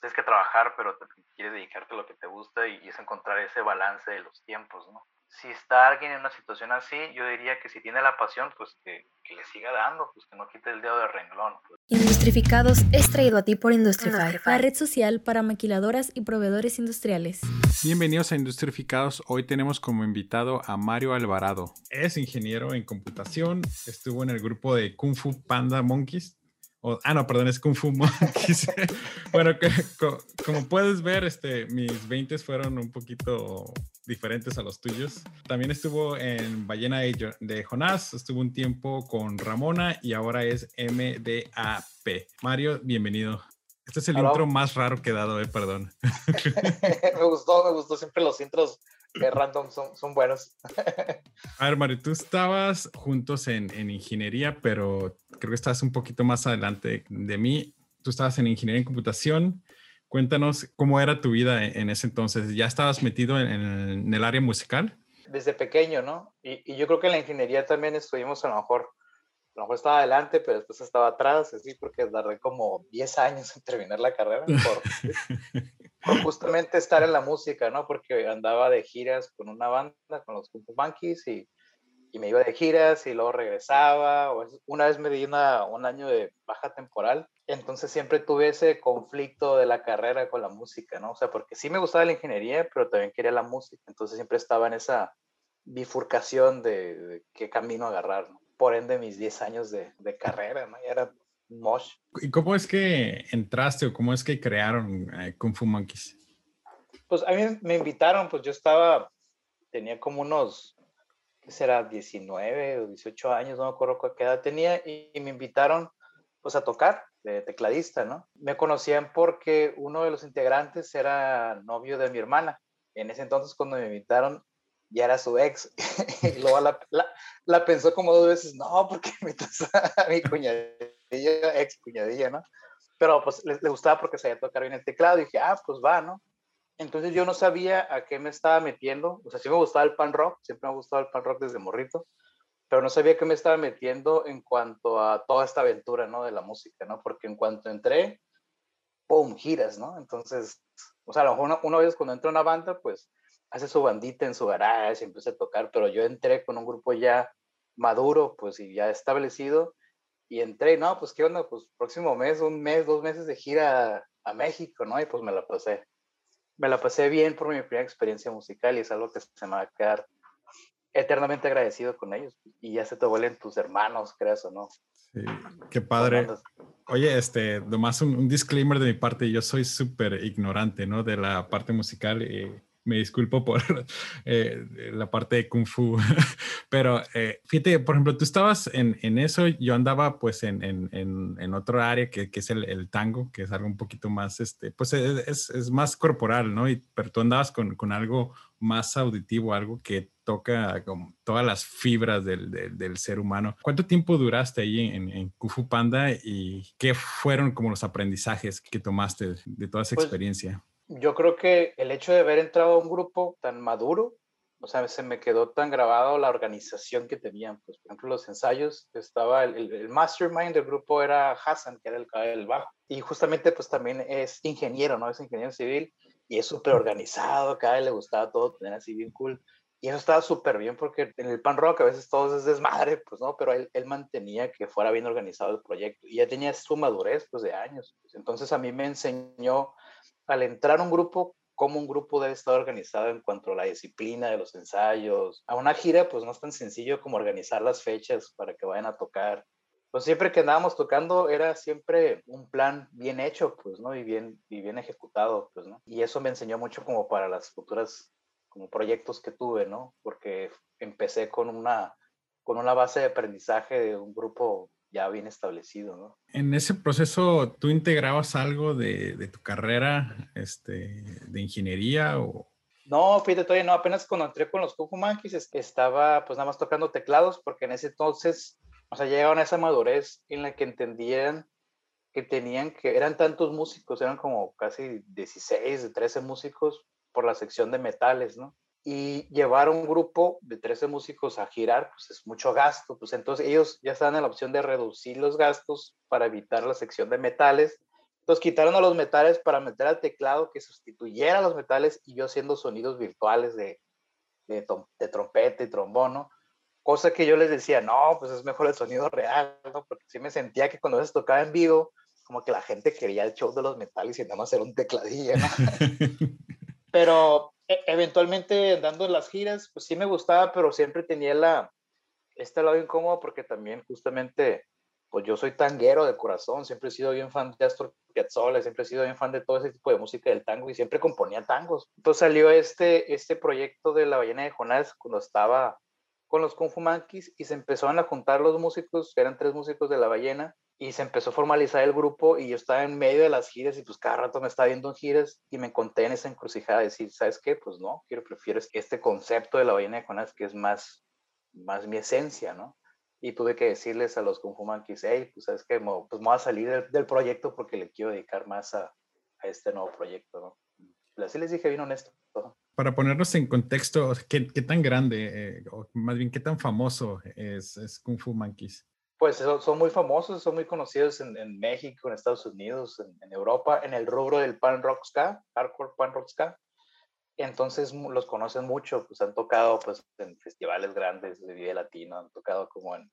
pues tienes que trabajar, pero quieres dedicarte a lo que te gusta y, y es encontrar ese balance de los tiempos, ¿no? si está alguien en una situación así, yo diría que si tiene la pasión, pues que, le siga dando, pues que no quite el dedo de renglón. Pues. Industrificados es traído a ti por Industrify, la red social para maquiladoras y proveedores industriales. Bienvenidos a Industrificados. Hoy tenemos como invitado a Mario Alvarado. Es ingeniero en computación, estuvo en el grupo de Kung Fu Panda Monkeys ah, no, perdón, es Kung Fu bueno, como puedes ver, este, mis 20 fueron un poquito diferentes a los tuyos. También estuvo en Ballena de Jonás, estuvo un tiempo con Ramona y ahora es MDAP. Mario, bienvenido. Este es el intro más raro que he dado, eh, perdón. me gustó, me gustó siempre los intros random son, son buenos. A ver, Mario, tú estabas juntos en, en, ingeniería, pero creo que estás un poquito más adelante de mí. Tú estabas en ingeniería en computación. Cuéntanos cómo era tu vida en, ese entonces. ¿Ya estabas metido en, en, el área musical? Desde pequeño, ¿no? Y, y, yo creo que en la ingeniería también estuvimos a lo mejor, a lo mejor estaba adelante, pero después estaba atrás, así, porque tardé como 10 años en terminar la carrera. Por, justamente estar en la música, ¿no? Porque andaba de giras con una banda, con los Kung Monkeys, y, me iba de giras y luego regresaba. Una vez me di una, un año de baja temporal, entonces siempre tuve ese conflicto de la carrera con la música, ¿no? O sea, porque sí me gustaba la ingeniería, pero también quería la música, entonces siempre estaba en esa bifurcación de, qué camino agarrar. Por ende, mis 10 años de, de carrera, ¿no? Y era Mosh. ¿Y cómo es que entraste o cómo es que crearon eh, Kung Fu Monkeys? Pues a mí me invitaron, pues yo estaba, tenía como unos, ¿qué será? 19 o 18 años, no me acuerdo qué edad tenía, y, me invitaron pues a tocar de tecladista, ¿no? Me conocían porque uno de los integrantes era novio de mi hermana. En ese entonces cuando me invitaron ya era su ex. y luego la, la, pensó como dos veces, no, porque me a mi cuñada ex cuñadilla, ¿no? Pero pues le, gustaba porque sabía tocar bien el teclado y dije, ah, pues va, ¿no? Entonces yo no sabía a qué me estaba metiendo, o sea, sí me gustaba el pan rock, siempre me ha gustado el pan rock desde morrito, pero no sabía qué me estaba metiendo en cuanto a toda esta aventura, ¿no? De la música, ¿no? Porque en cuanto entré, ¡pum! giras, ¿no? Entonces, o sea, a lo mejor una, vez cuando entra una banda, pues hace su bandita en su garage empieza a tocar, pero yo entré con un grupo ya maduro, pues y ya establecido, y entré, no, pues qué onda, pues próximo mes, un mes, dos meses de gira a México, ¿no? Y pues me la pasé, me la pasé bien por mi primera experiencia musical y es algo que se me va a quedar eternamente agradecido con ellos. Y ya se te vuelven tus hermanos, creas o no. Sí, qué padre. Oye, este, nomás un, un disclaimer de mi parte, yo soy súper ignorante, ¿no? De la parte musical. Y me disculpo por eh, la parte de Kung Fu, pero eh, fíjate, por ejemplo, tú estabas en, en eso, yo andaba pues en, en, en otro área que, que es el, el, tango, que es algo un poquito más, este, pues es, es más corporal, ¿no? Y, pero tú andabas con, con, algo más auditivo, algo que toca como todas las fibras del, del, del ser humano. ¿Cuánto tiempo duraste ahí en, en Kung Fu Panda y qué fueron como los aprendizajes que tomaste de toda esa pues, experiencia? Yo creo que el hecho de haber entrado a un grupo tan maduro, o sea, se me quedó tan grabado la organización que tenían. Pues, por ejemplo, los ensayos, estaba el, el, mastermind del grupo era Hassan, que era el del bajo. Y justamente, pues también es ingeniero, ¿no? Es ingeniero civil y es súper organizado, cada vez le gustaba todo, tener así bien cool. Y eso estaba súper bien porque en el pan rock a veces todo es desmadre, pues no, pero él, él, mantenía que fuera bien organizado el proyecto y ya tenía su madurez pues de años. Entonces a mí me enseñó al entrar un grupo, cómo un grupo debe estar organizado en cuanto a la disciplina de los ensayos. A una gira, pues no es tan sencillo como organizar las fechas para que vayan a tocar. Pues siempre que andábamos tocando era siempre un plan bien hecho, pues, ¿no? Y bien, y bien ejecutado, pues, ¿no? Y eso me enseñó mucho como para las futuras, como proyectos que tuve, ¿no? Porque empecé con una, con una base de aprendizaje de un grupo ya bien establecido, ¿no? En ese proceso, ¿tú integrabas algo de, de tu carrera este, de ingeniería o...? No, fíjate, todavía no, apenas cuando entré con los Cucu Monkeys estaba pues nada más tocando teclados porque en ese entonces, o sea, llegaban a esa madurez en la que entendían que tenían que, eran tantos músicos, eran como casi 16, 13 músicos por la sección de metales, ¿no? Y llevar un grupo de 13 músicos a girar, pues es mucho gasto, pues entonces ellos ya están en la opción de reducir los gastos para evitar la sección de metales Entonces quitaron a los metales para meter al teclado que sustituyera a los metales y yo haciendo sonidos virtuales de, de, de trompeta y trombono. Cosa que yo les decía, no, pues es mejor el sonido real, ¿no? Porque sí me sentía que cuando se tocaba en vivo, como que la gente quería el show de los metales y nada más era un tecladillo, ¿no? pero eventualmente andando en las giras, pues sí me gustaba, pero siempre tenía la, este lado incómodo porque también justamente, pues yo soy tanguero de corazón, siempre he sido bien fan de Astor Piazzolla, siempre he sido bien fan de todo ese tipo de música del tango y siempre componía tangos. Entonces salió este, este proyecto de La Ballena de Jonás cuando estaba con los Monkeys y se empezaron a juntar los músicos, eran tres músicos de La Ballena, y se empezó a formalizar el grupo y yo estaba en medio de las giras y pues cada rato me estaba viendo en giras y me encontré en esa encrucijada de decir, ¿sabes qué? Pues no, quiero, prefiero este concepto de la ballena de que es más, más mi esencia, ¿no? Y tuve que decirles a los Kung Fu Monkeys, hey, pues sabes qué, pues me voy a salir del, proyecto porque le quiero dedicar más a, a, este nuevo proyecto, ¿no? Así les dije bien honesto. Para ponernos en contexto, ¿qué, qué tan grande, eh, o más bien qué tan famoso es, es Kung Fu Monkeys? Pues son, muy famosos, son muy conocidos en, en México, en Estados Unidos, en, Europa, en el rubro del pan rock ska, hardcore pan rock ska. Entonces los conocen mucho, pues han tocado pues en festivales grandes de Vive Latino, han tocado como en,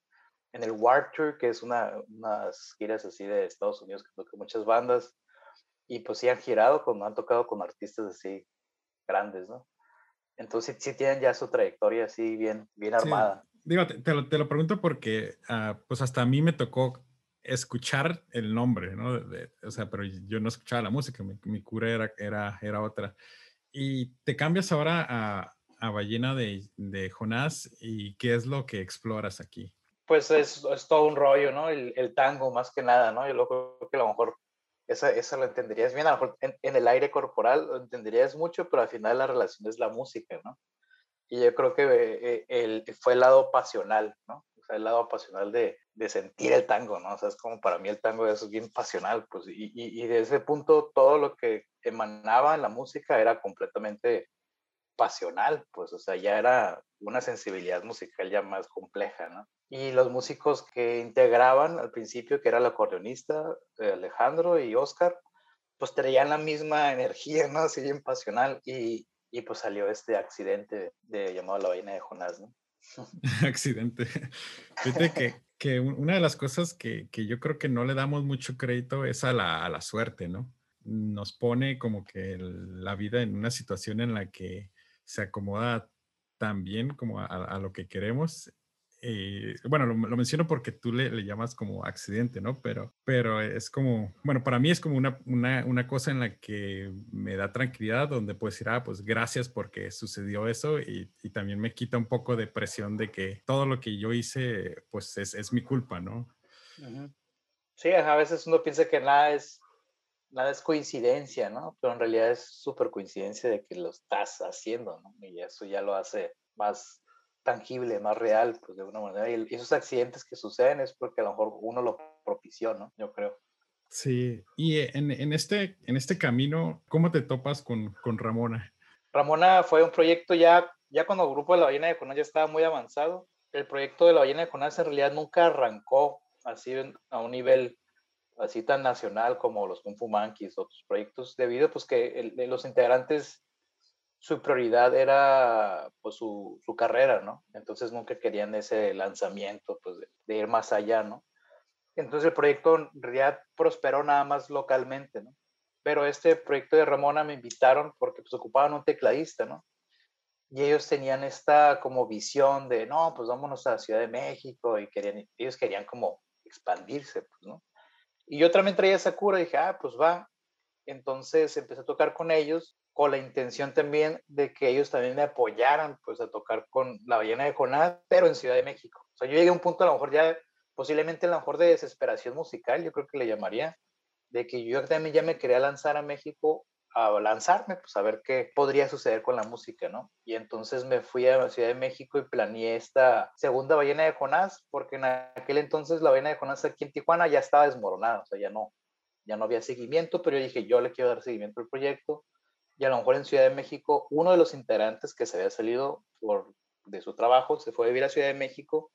en el War Tour, que es una, unas giras así de Estados Unidos que tocan muchas bandas, y pues sí han girado, con, han tocado con artistas así grandes, ¿no? Entonces sí tienen ya su trayectoria así bien, bien armada. Digo, te, te, lo, pregunto porque, uh, pues hasta a mí me tocó escuchar el nombre, ¿no? o sea, pero yo no escuchaba la música, mi, mi cura era, era, era, otra. Y te cambias ahora a, a Ballena de, de, Jonás y ¿qué es lo que exploras aquí? Pues es, es todo un rollo, ¿no? El, el, tango más que nada, ¿no? Yo lo creo que a lo mejor eso, eso lo entenderías bien, a lo mejor en, en, el aire corporal lo entenderías mucho, pero al final la relación es la música, ¿no? Y yo creo que eh, el, fue el lado pasional, ¿no? O sea, el lado pasional de, de, sentir el tango, ¿no? O sea, es como para mí el tango es bien pasional, pues, y, y, y de ese punto todo lo que emanaba en la música era completamente pasional, pues, o sea, ya era una sensibilidad musical ya más compleja, ¿no? Y los músicos que integraban al principio, que era el acordeonista eh, Alejandro y Oscar, pues traían la misma energía, ¿no? Así bien pasional y, y pues salió este accidente de, llamado la vaina de Jonás, ¿no? accidente. Fíjate que, que, una de las cosas que, que, yo creo que no le damos mucho crédito es a la, a la suerte, ¿no? Nos pone como que la vida en una situación en la que se acomoda tan bien como a, a lo que queremos bueno, lo, menciono porque tú le, llamas como accidente, ¿no? Pero, pero es como, bueno, para mí es como una, una, una, cosa en la que me da tranquilidad, donde puedes decir, ah, pues gracias porque sucedió eso y, y, también me quita un poco de presión de que todo lo que yo hice, pues es, es mi culpa, ¿no? Sí, a veces uno piensa que nada es, nada es coincidencia, ¿no? Pero en realidad es súper coincidencia de que lo estás haciendo, ¿no? Y eso ya lo hace más tangible, más real, pues de una manera. Y esos accidentes que suceden es porque a lo mejor uno lo propició, ¿no? Yo creo. Sí, y en, en este, en este camino, ¿cómo te topas con, con, Ramona? Ramona fue un proyecto ya, ya cuando el grupo de la ballena de Jonás ya estaba muy avanzado. El proyecto de la ballena de Jonás en realidad nunca arrancó así a un nivel así tan nacional como los Kung Fu Monkeys, otros proyectos, debido pues que el, los integrantes su prioridad era pues su, su, carrera, ¿no? Entonces nunca querían ese lanzamiento, pues de, ir más allá, ¿no? Entonces el proyecto realidad prosperó nada más localmente, ¿no? Pero este proyecto de Ramona me invitaron porque pues ocupaban un tecladista, ¿no? Y ellos tenían esta como visión de, no, pues vámonos a Ciudad de México y querían, ellos querían como expandirse, pues, ¿no? Y yo también traía esa cura y dije, ah, pues va. Entonces empecé a tocar con ellos con la intención también de que ellos también me apoyaran pues a tocar con la ballena de Jonás, pero en Ciudad de México. O sea, yo llegué a un punto a lo mejor ya, posiblemente a lo mejor de desesperación musical, yo creo que le llamaría, de que yo también ya me quería lanzar a México a lanzarme, pues a ver qué podría suceder con la música, ¿no? Y entonces me fui a Ciudad de México y planeé esta segunda ballena de Jonás, porque en aquel entonces la ballena de Jonás aquí en Tijuana ya estaba desmoronada, o sea, ya no, ya no había seguimiento, pero yo dije, yo le quiero dar seguimiento al proyecto y a lo mejor en Ciudad de México, uno de los integrantes que se había salido por, de su trabajo se fue a vivir a Ciudad de México.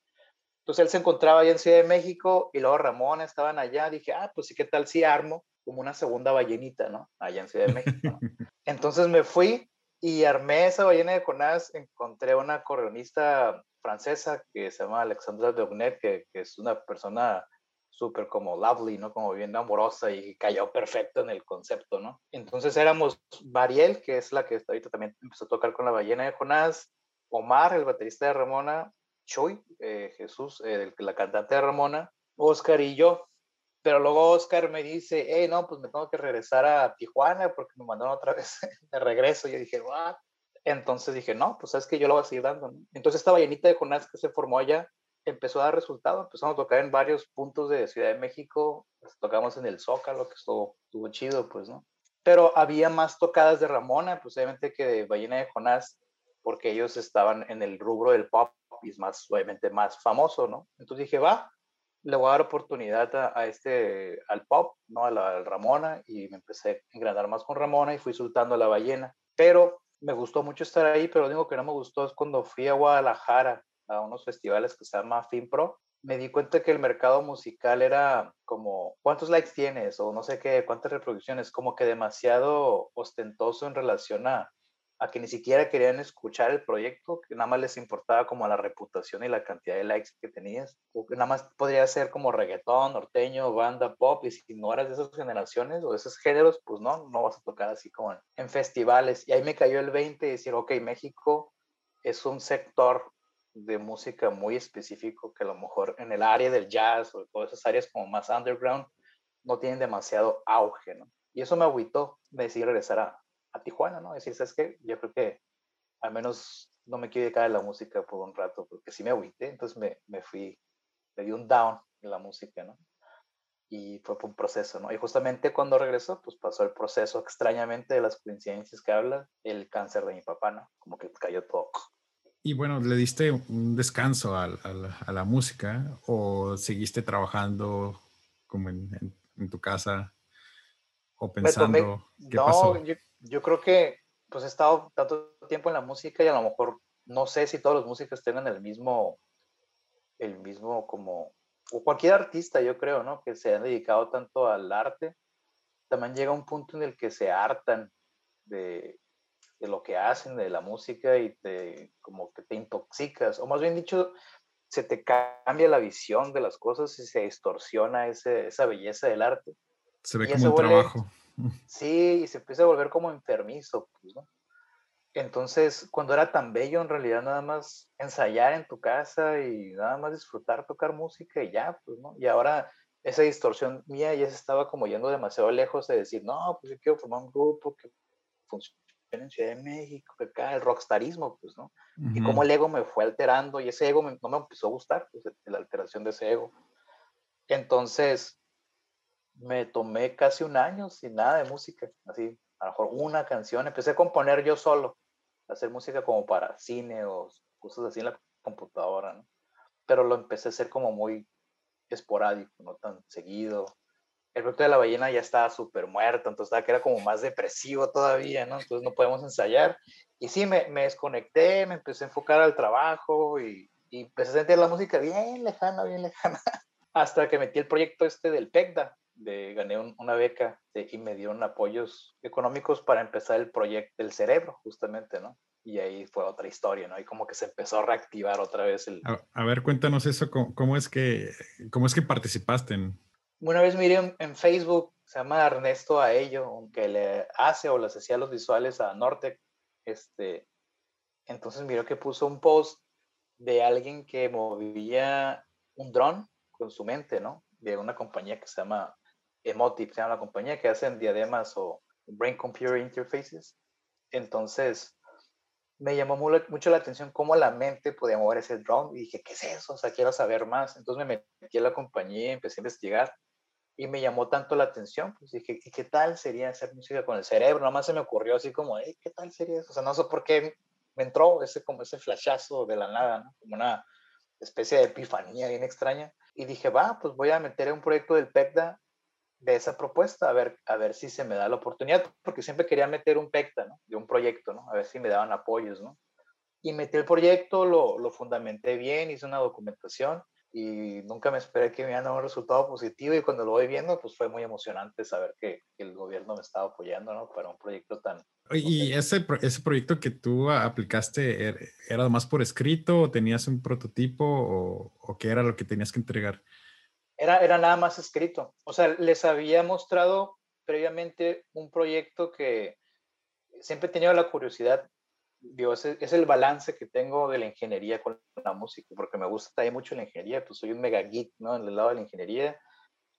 Entonces él se encontraba allá en Ciudad de México y luego Ramón estaban allá. Dije, ah, pues sí, ¿qué tal si armo como una segunda ballenita, ¿no? Allá en Ciudad de México. Entonces me fui y armé esa ballena de Jonás, encontré una acordeonista francesa que se llama Alexandra Dognet, que, que es una persona súper como lovely, ¿no? Como bien amorosa y cayó perfecto en el concepto, ¿no? Entonces éramos Mariel, que es la que ahorita también empezó a tocar con la ballena de Jonás, Omar, el baterista de Ramona, Chuy, eh, Jesús, eh, la cantante de Ramona, Oscar y yo. Pero luego Oscar me dice, hey, no, pues me tengo que regresar a Tijuana porque me mandaron otra vez de regreso. Y yo dije, what? Entonces dije, no, pues sabes que yo lo voy a seguir dando. Entonces esta ballenita de Jonás que se formó allá empezó a dar resultado. Empezamos a tocar en varios puntos de Ciudad de México. Pues, tocamos en el Zócalo, que estuvo, estuvo chido, pues, ¿no? Pero había más tocadas de Ramona, pues obviamente que de Ballena de Jonás, porque ellos estaban en el rubro del pop y es más, obviamente, más famoso, ¿no? Entonces dije, va, le voy a dar oportunidad a, este, al pop, ¿no? A la, Ramona, y me empecé a engranar más con Ramona y fui soltando la ballena. Pero me gustó mucho estar ahí, pero lo único que no me gustó es cuando fui a Guadalajara a unos festivales que se llama FinPro, me di cuenta que el mercado musical era como, ¿cuántos likes tienes? O no sé qué, cuántas reproducciones, como que demasiado ostentoso en relación a, a que ni siquiera querían escuchar el proyecto, que nada más les importaba como la reputación y la cantidad de likes que tenías, o que nada más podría ser como reggaetón, norteño, banda, pop, y si no eras de esas generaciones o de esos géneros, pues no, no vas a tocar así como en, festivales. Y ahí me cayó el 20 y decir, ok, México es un sector de música muy específico que a lo mejor en el área del jazz o todas esas áreas como más underground no tienen demasiado auge, ¿no? Y eso me agüitó, me decidí regresar a, a Tijuana, ¿no? Decir, ¿sabes qué? Yo creo que al menos no me quiero dedicar a la música por un rato, porque sí me agüité, entonces me, me fui, me di un down en la música, ¿no? Y fue un proceso, ¿no? Y justamente cuando regresó, pues pasó el proceso extrañamente de las coincidencias que habla, el cáncer de mi papá, ¿no? Como que cayó todo. Y bueno, ¿le diste un descanso a, a, la, música o seguiste trabajando como en, en, tu casa o pensando qué no, pasó? yo creo que pues he estado tanto tiempo en la música y a lo mejor no sé si todos los músicos tienen el mismo, el mismo como, o cualquier artista yo creo, ¿no? Que se han dedicado tanto al arte, también llega un punto en el que se hartan de, de lo que hacen, de la música y te, como que te intoxicas, o más bien dicho, se te cambia la visión de las cosas y se distorsiona ese, esa belleza del arte. Se ve como un trabajo. Sí, y se empieza a volver como enfermizo, pues, ¿no? Entonces, cuando era tan bello, en realidad nada más ensayar en tu casa y nada más disfrutar, tocar música y ya, pues, ¿no? Y ahora esa distorsión mía ya se estaba como yendo demasiado lejos de decir, no, pues yo quiero formar un grupo que funcione en Ciudad de México, que acá el rockstarismo, pues, ¿no? Y como el ego me fue alterando y ese ego no me empezó a gustar, pues, la alteración de ese ego. Entonces, me tomé casi un año sin nada de música, así, a lo mejor una canción, empecé a componer yo solo, a hacer música como para cine o cosas así en la computadora, ¿no? Pero lo empecé a hacer como muy esporádico, no tan seguido. El proyecto de la ballena ya estaba súper muerto, entonces estaba que era como más depresivo todavía, ¿no? Entonces no podemos ensayar. Y sí, me, me desconecté, me empecé a enfocar al trabajo y, y empecé a sentir la música bien lejana, bien lejana, hasta que metí el proyecto este del PECDA, de, gané una beca y me dieron apoyos económicos para empezar el proyecto del cerebro, justamente, ¿no? Y ahí fue otra historia, ¿no? Y como que se empezó a reactivar otra vez el... A, ver, cuéntanos eso, ¿cómo, es que, ¿cómo es que participaste en...? Una vez miré en, Facebook, se llama Ernesto Aello, aunque le hace o les hacía los visuales a Nortec, este, entonces miró que puso un post de alguien que movía un dron con su mente, ¿no? De una compañía que se llama Emotive, se llama la compañía, que hacen diademas o Brain Computer Interfaces. Entonces, me llamó mucho la atención cómo la mente podía mover ese drone y dije, ¿qué es eso? O sea, quiero saber más. Entonces me metí a la compañía, empecé a investigar y me llamó tanto la atención, pues dije, ¿y qué tal sería hacer música con el cerebro? Nada más se me ocurrió así como, ¿qué tal sería eso? O sea, no sé por qué me entró ese como ese flashazo de la nada, ¿no? Como una especie de epifanía bien extraña. Y dije, va, pues voy a meter un proyecto del PECDA de esa propuesta, a ver, a ver si se me da la oportunidad, porque siempre quería meter un PECTA, ¿no? De un proyecto, ¿no? A ver si me daban apoyos, ¿no? Y metí el proyecto, lo, lo fundamenté bien, hice una documentación y nunca me esperé que me iban a dar un resultado positivo y cuando lo voy viendo, pues fue muy emocionante saber que, el gobierno me estaba apoyando, ¿no? Para un proyecto tan... ¿Y ese, ese proyecto que tú aplicaste er, era más por escrito o tenías un prototipo o, o qué era lo que tenías que entregar? Era, era nada más escrito. O sea, les había mostrado previamente un proyecto que siempre he tenido la curiosidad digo, es, es, el balance que tengo de la ingeniería con la música, porque me gusta también mucho la ingeniería, pues soy un mega geek, ¿no? En el lado de la ingeniería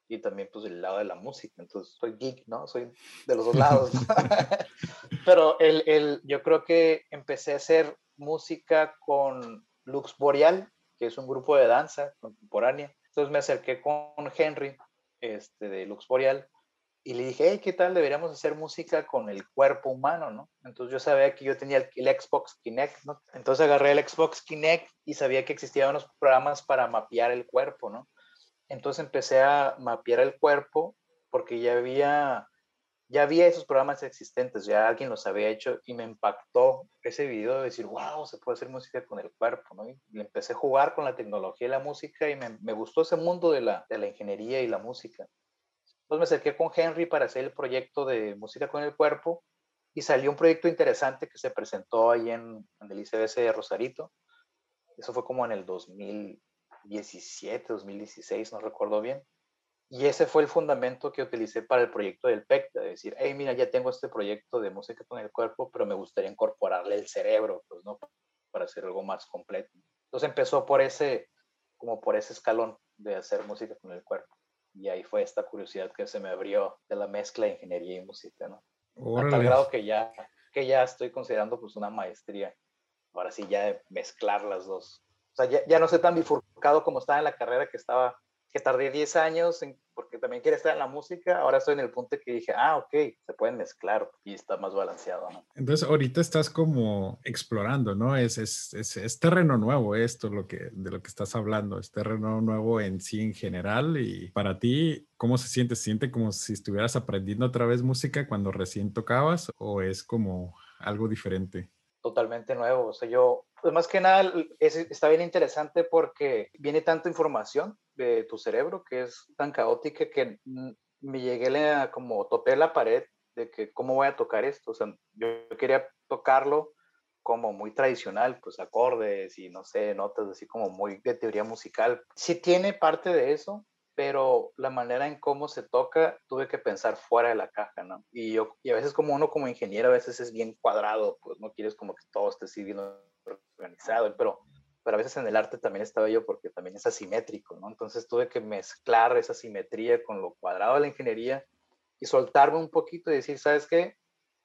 y también pues el lado de la música, entonces soy geek, ¿no? Soy de los dos lados. Pero el, el, yo creo que empecé a hacer música con Lux Boreal, que es un grupo de danza contemporánea. Entonces me acerqué con Henry, este, de Lux Boreal, y le dije, hey, ¿qué tal? Deberíamos hacer música con el cuerpo humano, ¿no? Entonces yo sabía que yo tenía el, Xbox Kinect, ¿no? Entonces agarré el Xbox Kinect y sabía que existían unos programas para mapear el cuerpo, ¿no? Entonces empecé a mapear el cuerpo porque ya había, ya había esos programas existentes, ya alguien los había hecho y me impactó ese video de decir, wow, se puede hacer música con el cuerpo, ¿no? Y empecé a jugar con la tecnología y la música y me, me gustó ese mundo de la, de la ingeniería y la música. Entonces me acerqué con Henry para hacer el proyecto de música con el cuerpo y salió un proyecto interesante que se presentó ahí en, en el ICBC de Rosarito. Eso fue como en el 2017, 2016, no recuerdo bien. Y ese fue el fundamento que utilicé para el proyecto del PEC, de decir, hey, mira, ya tengo este proyecto de música con el cuerpo, pero me gustaría incorporarle el cerebro, pues, ¿no? Para hacer algo más completo. Entonces empezó por ese, como por ese escalón de hacer música con el cuerpo y ahí fue esta curiosidad que se me abrió de la mezcla de ingeniería y música, ¿no? A tal grado que ya, que ya estoy considerando pues una maestría, ahora sí ya de mezclar las dos. O sea, ya, ya no sé tan bifurcado como estaba en la carrera que estaba que tardé 10 años en, porque también quería estar en la música, ahora estoy en el punto que dije, ah, ok, se pueden mezclar y está más balanceado, ¿no? Entonces, ahorita estás como explorando, ¿no? Es, es, es, es, terreno nuevo esto, lo que, de lo que estás hablando, es terreno nuevo en sí en general y para ti, ¿cómo se siente? ¿Se siente como si estuvieras aprendiendo otra vez música cuando recién tocabas o es como algo diferente? Totalmente nuevo, o sea, yo pues más que nada es, está bien interesante porque viene tanta información de tu cerebro que es tan caótica que me llegué a como topé la pared de que cómo voy a tocar esto. O sea, yo quería tocarlo como muy tradicional, pues acordes y no sé, notas así como muy de teoría musical. Sí tiene parte de eso, pero la manera en cómo se toca, tuve que pensar fuera de la caja, ¿no? Y, yo, y a veces como uno como ingeniero, a veces es bien cuadrado, pues no quieres como que todo esté así bien organizado, pero, pero a veces en el arte también estaba yo porque también es asimétrico, ¿no? Entonces tuve que mezclar esa simetría con lo cuadrado de la ingeniería y soltarme un poquito y decir, ¿sabes qué?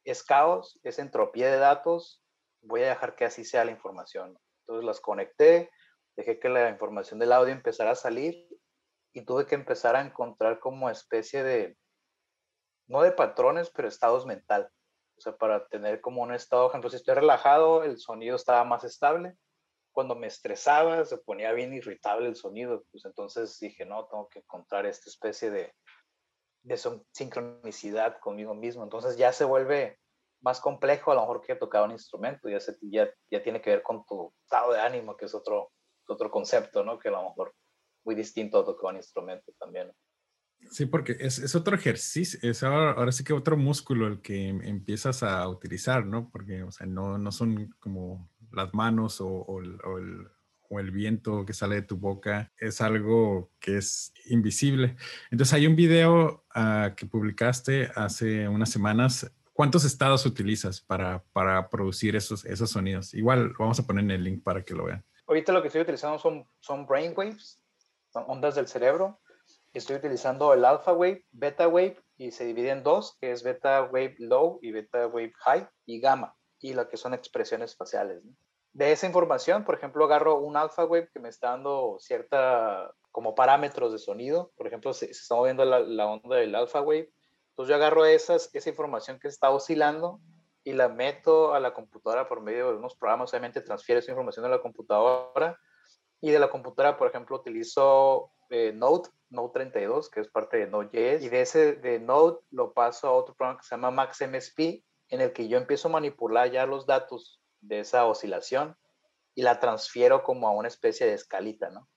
Es caos, es entropía de datos, voy a dejar que así sea la información. Entonces las conecté, dejé que la información del audio empezara a salir y tuve que empezar a encontrar como especie de, no de patrones, pero estados mental. O sea, para tener como un estado, por ejemplo, si estoy relajado, el sonido estaba más estable. Cuando me estresaba, se ponía bien irritable el sonido. Pues entonces dije, no, tengo que encontrar esta especie de, de sincronicidad conmigo mismo. Entonces ya se vuelve más complejo a lo mejor que tocar un instrumento. Ya, se, ya, ya tiene que ver con tu estado de ánimo, que es otro, otro concepto, ¿no? Que a lo mejor muy distinto a tocar un instrumento también. Sí, porque es, es otro ejercicio, es ahora, ahora, sí que otro músculo el que em, empiezas a utilizar, ¿no? Porque, o sea, no, no son como las manos o, el, viento que sale de tu boca, es algo que es invisible. Entonces, hay un video uh, que publicaste hace unas semanas. ¿Cuántos estados utilizas para, producir esos, sonidos? Igual vamos a poner en el link para que lo vean. Ahorita lo que estoy utilizando son, son brainwaves ondas del cerebro. Estoy utilizando el alpha wave, beta wave y se divide en dos, que es beta wave low y beta wave high y gamma, y lo que son expresiones faciales. De esa información, por ejemplo, agarro un alpha wave que me está dando cierta como parámetros de sonido. Por ejemplo, se, se está moviendo la, onda del alpha wave. Entonces yo agarro esas, esa información que está oscilando y la meto a la computadora por medio de unos programas. Obviamente transfiere esa información a la computadora y de la computadora, por ejemplo, utilizo eh, Node, Node 32, que es parte de Node.js. Y de ese de Node lo paso a otro programa que se llama MaxMSP, en el que yo empiezo a manipular ya los datos de esa oscilación y la transfiero como a una especie de escalita, ¿no?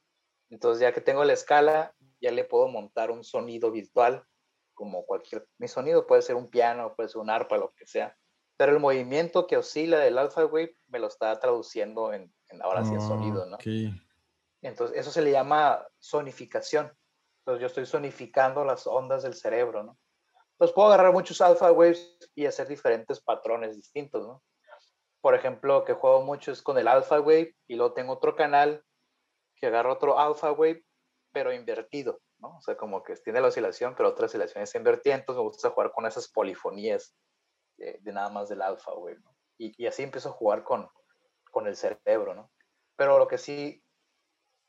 Entonces ya que tengo la escala, ya le puedo montar un sonido virtual, como cualquier, mi sonido puede ser un piano, puede ser un arpa, lo que sea, pero el movimiento que oscila del alpha wave me lo está traduciendo en, ahora sí el sonido, ¿no? Entonces eso se le llama sonificación. Entonces yo estoy sonificando las ondas del cerebro, ¿no? Entonces puedo agarrar muchos alpha waves y hacer diferentes patrones distintos, ¿no? Por ejemplo, que juego mucho es con el alpha wave y luego tengo otro canal que agarra otro alpha wave, pero invertido, ¿no? O sea, como que tiene la oscilación, pero otra oscilación es invertida, entonces me gusta jugar con esas polifonías de, nada más del alpha wave, ¿no? Y, y, así empiezo a jugar con, con el cerebro, ¿no? Pero lo que sí,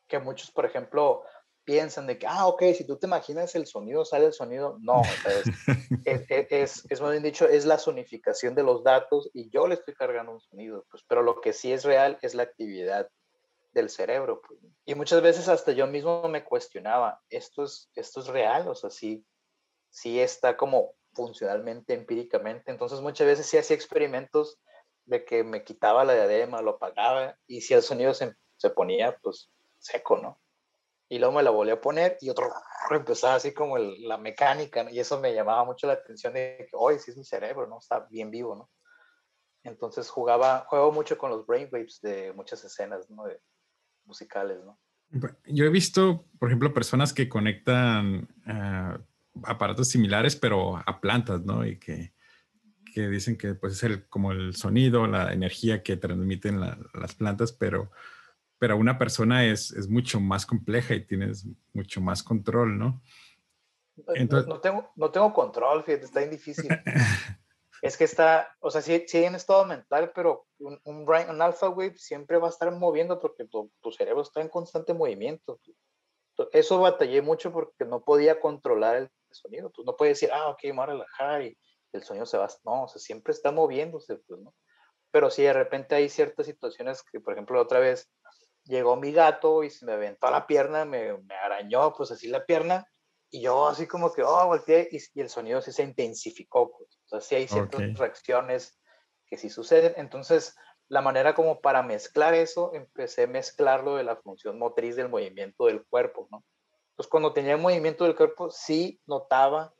que muchos, por ejemplo, piensan de que, ah, ok, si tú te imaginas el sonido, sale el sonido. No, es, es, es, más bien dicho, es la sonificación de los datos y yo le estoy cargando un sonido, pues, pero lo que sí es real es la actividad del cerebro. Pues. Y muchas veces hasta yo mismo me cuestionaba, ¿esto es, esto es real? O sea, sí, sí está como funcionalmente, empíricamente. Entonces muchas veces sí hacía experimentos de que me quitaba la diadema, lo apagaba y si el sonido se, se ponía pues seco, ¿no? Y luego me la volví a poner y otro empezaba así como la mecánica, y eso me llamaba mucho la atención de que, hoy sí es mi cerebro, ¿no? Está bien vivo, ¿no? Entonces jugaba, juego mucho con los brainwaves de muchas escenas, ¿no? De, musicales, ¿no? Yo he visto, por ejemplo, personas que conectan eh, aparatos similares, pero a plantas, ¿no? Y que, que dicen que pues es el, como el sonido, la energía que transmiten las plantas, pero pero una persona es, es mucho más compleja y tienes mucho más control, ¿no? Entonces, no, tengo, no tengo control, fíjate, está bien difícil. es que está, o sea, sí, sí en estado mental, pero un, un, brain, un alpha wave siempre va a estar moviendo porque tu, tu, cerebro está en constante movimiento. Eso batallé mucho porque no podía controlar el sonido. Tú no puedes decir, ah, ok, me voy a relajar y el sonido se va. No, o sea, siempre está moviéndose, pues, ¿no? Pero si de repente hay ciertas situaciones que, por ejemplo, otra vez llegó mi gato y se me aventó la pierna, me, me, arañó, pues así la pierna, y yo así como que, oh, volteé, y, el sonido sí se intensificó, pues. Sea, sí hay ciertas reacciones que sí suceden. Entonces, la manera como para mezclar eso, empecé a mezclarlo de la función motriz del movimiento del cuerpo, ¿no? Entonces, cuando tenía el movimiento del cuerpo, sí notaba,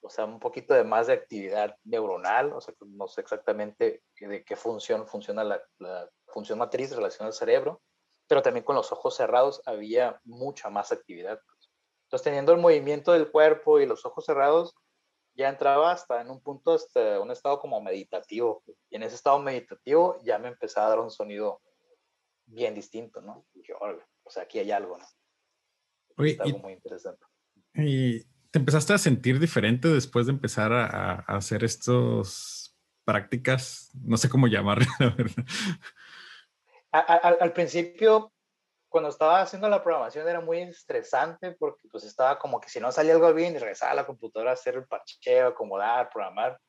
o sea, un poquito de más de actividad neuronal, o sea, no sé exactamente de qué función funciona la, la función matriz relacionada al cerebro, pero también con los ojos cerrados había mucha más actividad. Pues. Entonces, teniendo el movimiento del cuerpo y los ojos cerrados, ya entraba hasta en un punto, hasta un estado como meditativo. Pues. Y en ese estado meditativo ya me empezaba a dar un sonido bien distinto, ¿no? Y dije, o sea, aquí hay algo, ¿no? Oye, y, muy interesante. ¿Y te empezaste a sentir diferente después de empezar a, a hacer estas prácticas? No sé cómo llamarlo, la verdad al principio, cuando estaba haciendo la programación era muy estresante porque pues estaba como que si no salía algo bien regresaba a la computadora a hacer el parcheo, acomodar, programar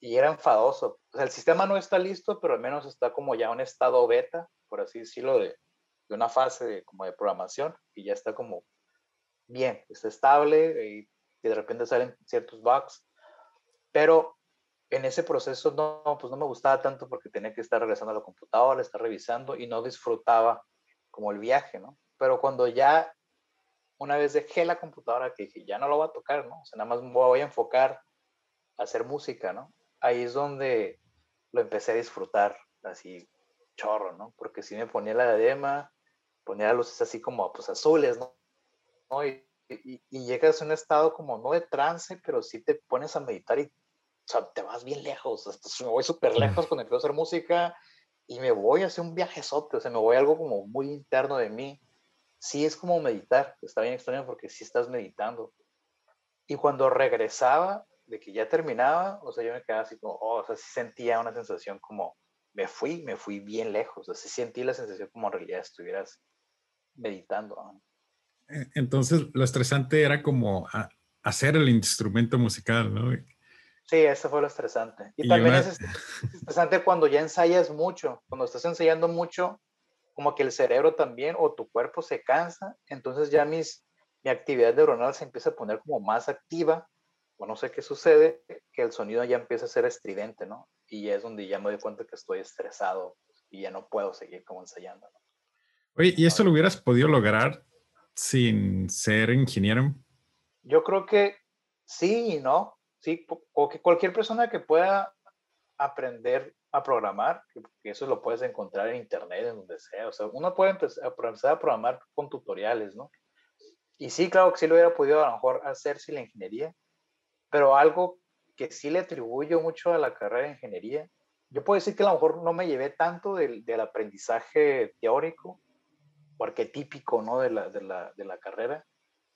y era enfadoso. O sea, el sistema no está listo, pero al menos está como ya en estado beta, por así decirlo, de, de una fase de, como de programación y ya está como bien, está estable y, y de repente salen ciertos bugs. Pero en ese proceso no, pues no me gustaba tanto porque tenía que estar regresando a la computadora, estar revisando y no disfrutaba como el viaje, ¿no? Pero cuando ya una vez dejé la computadora que dije, ya no lo voy a tocar, ¿no? O sea, nada más me voy a enfocar a hacer música, ¿no? Ahí es donde lo empecé a disfrutar así chorro, ¿no? Porque si me ponía la diadema, ponía luces así como pues azules, ¿no? Y, y, y, llegas a un estado como no de trance, pero sí te pones a meditar y o sea, te vas bien lejos, hasta me voy súper lejos cuando empiezo a hacer música y me voy a hacer un viajezote, o sea, me voy a algo como muy interno de mí. Sí es como meditar, está bien extraño porque sí estás meditando. Y cuando regresaba, de que ya terminaba, o sea, yo me quedaba así como, oh, o sea, sí sentía una sensación como, me fui, me fui bien lejos, o sea, sí sentí la sensación como en realidad estuvieras meditando. E, entonces, lo estresante era como hacer el instrumento musical, ¿no? Sí, eso fue lo estresante. Y, también es estresante cuando ya ensayas mucho, cuando estás ensayando mucho, como que el cerebro también o tu cuerpo se cansa, entonces ya mis, mi actividad neuronal se empieza a poner como más activa, o no sé qué sucede, que el sonido ya empieza a ser estridente, ¿no? Y es donde ya me doy cuenta que estoy estresado y ya no puedo seguir como ensayando. ¿no? Oye, ¿y esto lo hubieras podido lograr sin ser ingeniero? Yo creo que sí y no. Sí, o que cualquier persona que pueda aprender a programar, que eso lo puedes encontrar en internet, en donde sea. O sea, uno puede empezar a programar con tutoriales, ¿no? Y sí, claro que sí lo hubiera podido a lo mejor hacer sin la ingeniería, pero algo que sí le atribuyo mucho a la carrera de ingeniería, yo puedo decir que a lo mejor no me llevé tanto del, del aprendizaje teórico o arquetípico, ¿no? De la, de, la, de la carrera,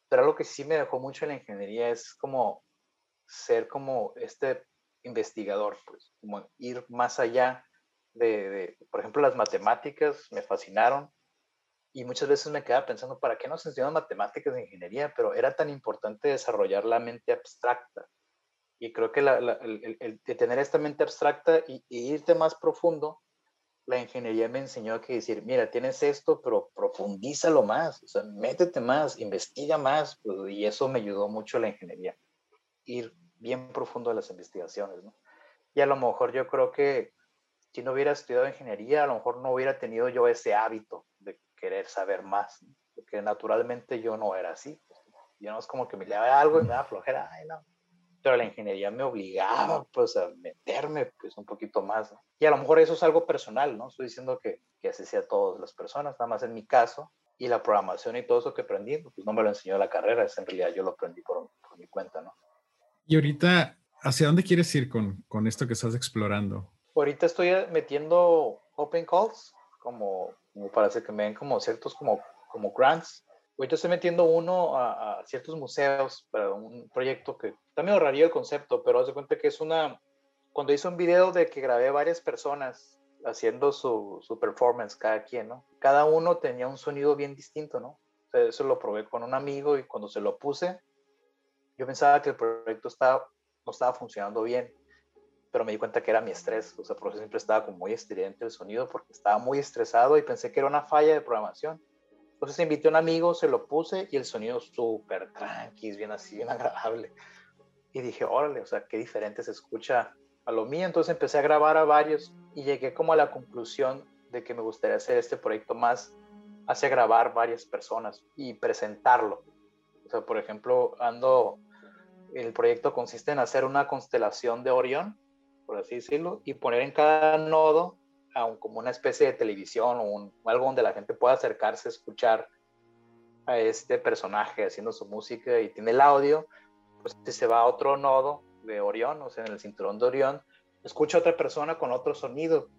pero algo que sí me dejó mucho en la ingeniería es como ser como este investigador, pues, como ir más allá de, por ejemplo, las matemáticas me fascinaron, y muchas veces me quedaba pensando, ¿para qué nos enseñan matemáticas de ingeniería? Pero era tan importante desarrollar la mente abstracta. Y creo que el, tener esta mente abstracta y, irte más profundo, la ingeniería me enseñó que decir, mira, tienes esto, pero profundízalo más, o sea, métete más, investiga más, pues, y eso me ayudó mucho la ingeniería, ir bien profundo a las investigaciones. Y a lo mejor yo creo que si no hubiera estudiado ingeniería, a lo mejor no hubiera tenido yo ese hábito de querer saber más, porque naturalmente yo no era así. Yo no es como que me leaba algo y me daba flojera, no. Pero la ingeniería me obligaba pues a meterme pues un poquito más. Y a lo mejor eso es algo personal, ¿no? Estoy diciendo que, que así sea a todas las personas, nada más en mi caso. Y la programación y todo eso que aprendí, pues no me lo enseñó la carrera, es en realidad yo lo aprendí por, por mi cuenta, ¿no? Y ahorita, ¿hacia dónde quieres ir con, con esto que estás explorando? Ahorita estoy metiendo open calls como como para hacer que me den como ciertos como, como grants. Ahorita estoy metiendo uno a, ciertos museos para un proyecto que también ahorraría el concepto, pero haz de cuenta que es una, cuando hice un video de que grabé varias personas haciendo su, su performance, cada quien, ¿no? Cada uno tenía un sonido bien distinto, ¿no? O sea, eso lo probé con un amigo y cuando se lo puse, yo pensaba que el proyecto estaba, no estaba funcionando bien pero me di cuenta que era mi estrés, o sea, por eso siempre estaba como muy estridente el sonido porque estaba muy estresado y pensé que era una falla de programación. Entonces invité a un amigo, se lo puse y el sonido súper tranqui, bien así, bien agradable. Y dije, órale, o sea, qué diferente se escucha a lo mío. Entonces empecé a grabar a varios y llegué como a la conclusión de que me gustaría hacer este proyecto más hacia grabar varias personas y presentarlo. O sea, por ejemplo, ando, el proyecto consiste en hacer una constelación de Orión por así decirlo, y poner en cada nodo como una especie de televisión o algo donde la gente pueda acercarse a escuchar a este personaje haciendo su música y tiene el audio, pues si se va a otro nodo de Orión, o sea, en el cinturón de Orión, escucha a otra persona con otro sonido.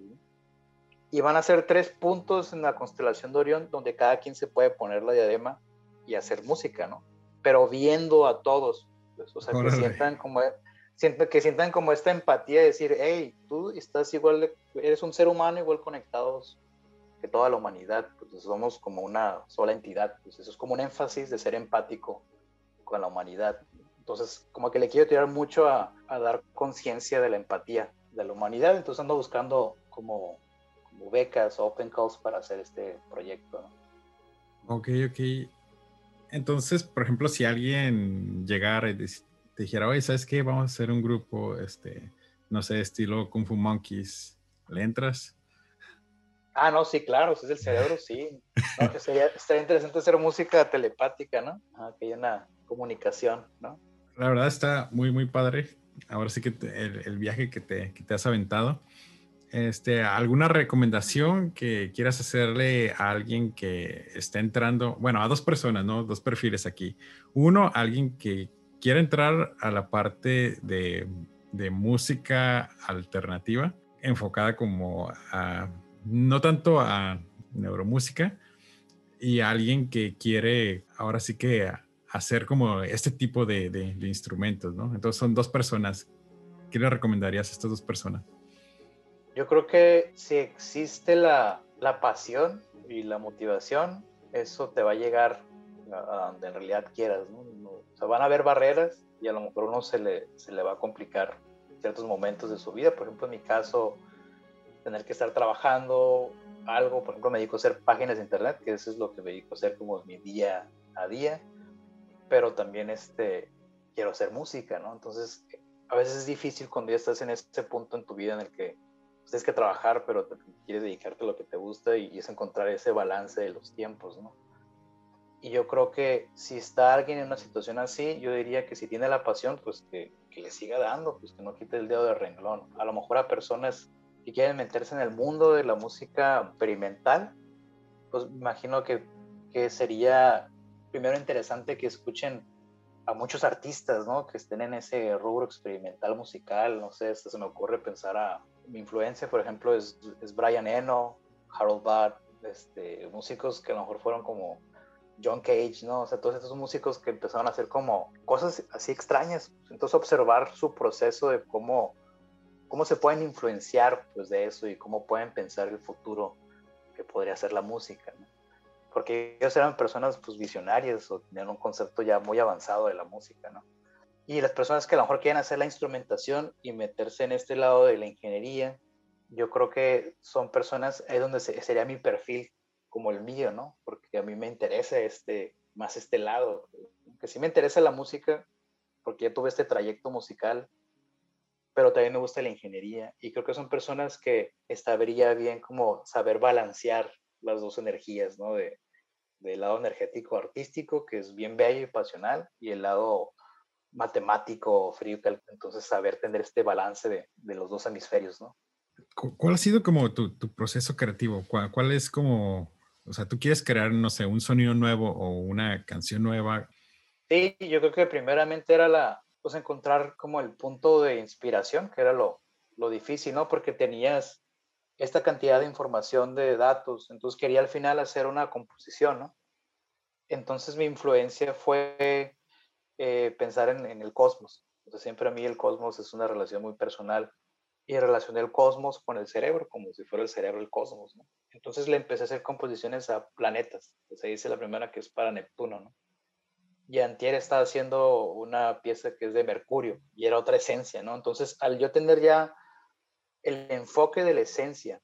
Y van a ser tres puntos en la constelación de Orión donde cada quien se puede poner la diadema y hacer música, ¿no? Pero viendo a todos, pues, o sea, que sientan como que sientan como esta empatía de decir, hey, tú estás igual, eres un ser humano igual conectados que toda la humanidad, pues somos como una sola entidad, pues eso es como un énfasis de ser empático con la humanidad. Entonces, como que le quiero tirar mucho a, dar conciencia de la empatía de la humanidad, entonces ando buscando como, como becas o open calls para hacer este proyecto. Ok, ok. Entonces, por ejemplo, si alguien llegara y dijera, oye, ¿sabes qué? Vamos a hacer un grupo, este, no sé, estilo Kung Fu Monkeys, ¿le entras? Ah, no, sí, claro, si es el cerebro, sí. sería, interesante hacer música telepática, ¿no? que haya una comunicación, ¿no? La verdad está muy, muy padre. Ahora sí que el, viaje que te, que te has aventado. Este, ¿Alguna recomendación que quieras hacerle a alguien que está entrando? Bueno, a dos personas, ¿no? Dos perfiles aquí. Uno, alguien que quiere entrar a la parte de, música alternativa, enfocada como a, no tanto a neuromúsica, y alguien que quiere ahora sí que hacer como este tipo de, instrumentos, ¿no? Entonces son dos personas. ¿Qué le recomendarías a estas dos personas? Yo creo que si existe la, la pasión y la motivación, eso te va a llegar a donde en realidad quieras, ¿no? O sea, van a haber barreras y a lo mejor uno se le, se le va a complicar ciertos momentos de su vida. Por ejemplo, en mi caso, tener que estar trabajando algo, por ejemplo, me dedico a hacer páginas de internet, que eso es lo que me dedico a hacer como mi día a día, pero también este, quiero hacer música, ¿no? Entonces, a veces es difícil cuando ya estás en ese punto en tu vida en el que tienes que trabajar, pero quieres dedicarte a lo que te gusta y, y es encontrar ese balance de los tiempos, ¿no? Y yo creo que si está alguien en una situación así, yo diría que si tiene la pasión, pues que, que le siga dando, pues que no quite el dedo de renglón. A lo mejor a personas que quieren meterse en el mundo de la música experimental, pues imagino que, que sería primero interesante que escuchen a muchos artistas, ¿no? Que estén en ese rubro experimental musical, no sé, se me ocurre pensar a mi influencia, por ejemplo, es, es Brian Eno, Harold Budd, este, músicos que a lo mejor fueron como John Cage, ¿no? O sea, todos estos músicos que empezaron a hacer como cosas así extrañas. Entonces, observar su proceso de cómo, cómo se pueden influenciar pues, de eso y cómo pueden pensar el futuro que podría ser la música, ¿no? Porque ellos eran personas pues, visionarias o tenían un concepto ya muy avanzado de la música, ¿no? Y las personas que a lo mejor quieren hacer la instrumentación y meterse en este lado de la ingeniería, yo creo que son personas, es donde sería mi perfil como el mío, ¿no? Porque a mí me interesa este, más este lado. Que sí me interesa la música, porque ya tuve este trayecto musical, pero también me gusta la ingeniería. Y creo que son personas que estaría bien como saber balancear las dos energías, ¿no? De, del lado energético artístico, que es bien bello y pasional, y el lado matemático, frío, entonces saber tener este balance de, de los dos hemisferios, ¿no? ¿Cuál ha sido como tu, tu proceso creativo? ¿Cuál, ¿Cuál, es como o sea, tú quieres crear, no sé, un sonido nuevo o una canción nueva. Sí, yo creo que primeramente era la, pues encontrar como el punto de inspiración, que era lo, lo difícil, ¿no? Porque tenías esta cantidad de información de datos, entonces quería al final hacer una composición, ¿no? Entonces mi influencia fue eh, pensar en, el cosmos. Entonces siempre a mí el cosmos es una relación muy personal y relacioné el cosmos con el cerebro, como si fuera el cerebro el cosmos. Entonces le empecé a hacer composiciones a planetas. Se dice la primera que es para Neptuno, ¿no? Y Antier estaba haciendo una pieza que es de Mercurio y era otra esencia, ¿no? Entonces, al yo tener ya el enfoque de la esencia,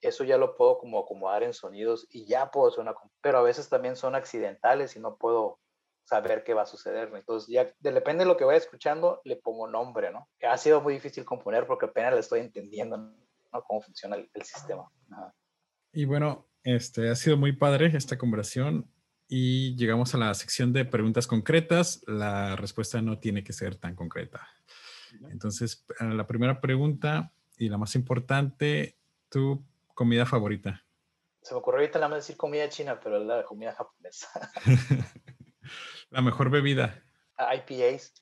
eso ya lo puedo como acomodar en sonidos y ya puedo hacer una... Pero a veces también son accidentales y no puedo saber qué va a suceder. Entonces, ya depende de lo que vaya escuchando, le pongo nombre, ¿no? Ha sido muy difícil componer porque apenas le estoy entendiendo, ¿no? Cómo funciona el, sistema. Y bueno, este, ha sido muy padre esta conversación y llegamos a la sección de preguntas concretas. La respuesta no tiene que ser tan concreta. Entonces, la primera pregunta y la más importante, ¿tu comida favorita? Se me ocurrió ahorita nada más decir comida china, pero es la comida japonesa. La mejor bebida. IPAs.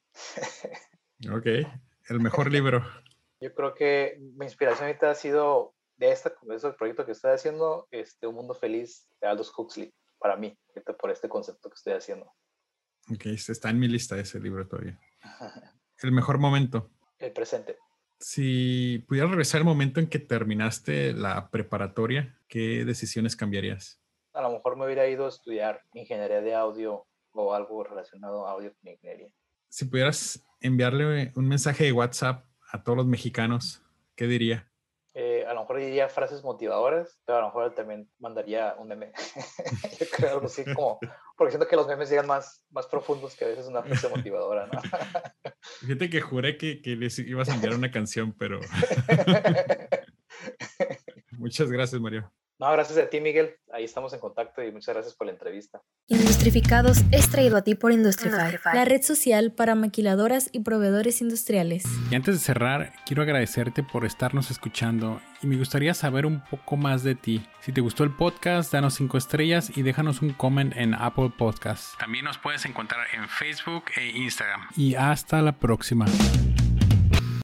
ok. El mejor libro. Yo creo que mi inspiración ahorita ha sido de este, proyecto que estoy haciendo, este, Un Mundo Feliz de Aldous Huxley, para mí, por este concepto que estoy haciendo. Ok, está en mi lista ese libro todavía. El mejor momento. El presente. Si pudieras regresar al momento en que terminaste la preparatoria, ¿qué decisiones cambiarías? A lo mejor me hubiera ido a estudiar ingeniería de audio o algo relacionado a audio con ingeniería. Si pudieras enviarle un mensaje de WhatsApp a todos los mexicanos, ¿qué diría? Eh, a lo mejor diría frases motivadoras, pero a lo mejor también mandaría un meme. Yo creo que sí, como, porque siento que los memes llegan más, más profundos que a veces una frase motivadora, ¿no? Fíjate que juré que, que les ibas a enviar una canción, pero... Muchas gracias, Mario. No, gracias a ti, Miguel. Ahí estamos en contacto y muchas gracias por la entrevista. Industrificados es traído a ti por Industrify, la red social para maquiladoras y proveedores industriales. Y antes de cerrar, quiero agradecerte por estarnos escuchando y me gustaría saber un poco más de ti. Si te gustó el podcast, danos 5 estrellas y déjanos un comment en Apple Podcasts. También nos puedes encontrar en Facebook e Instagram. Y hasta la próxima.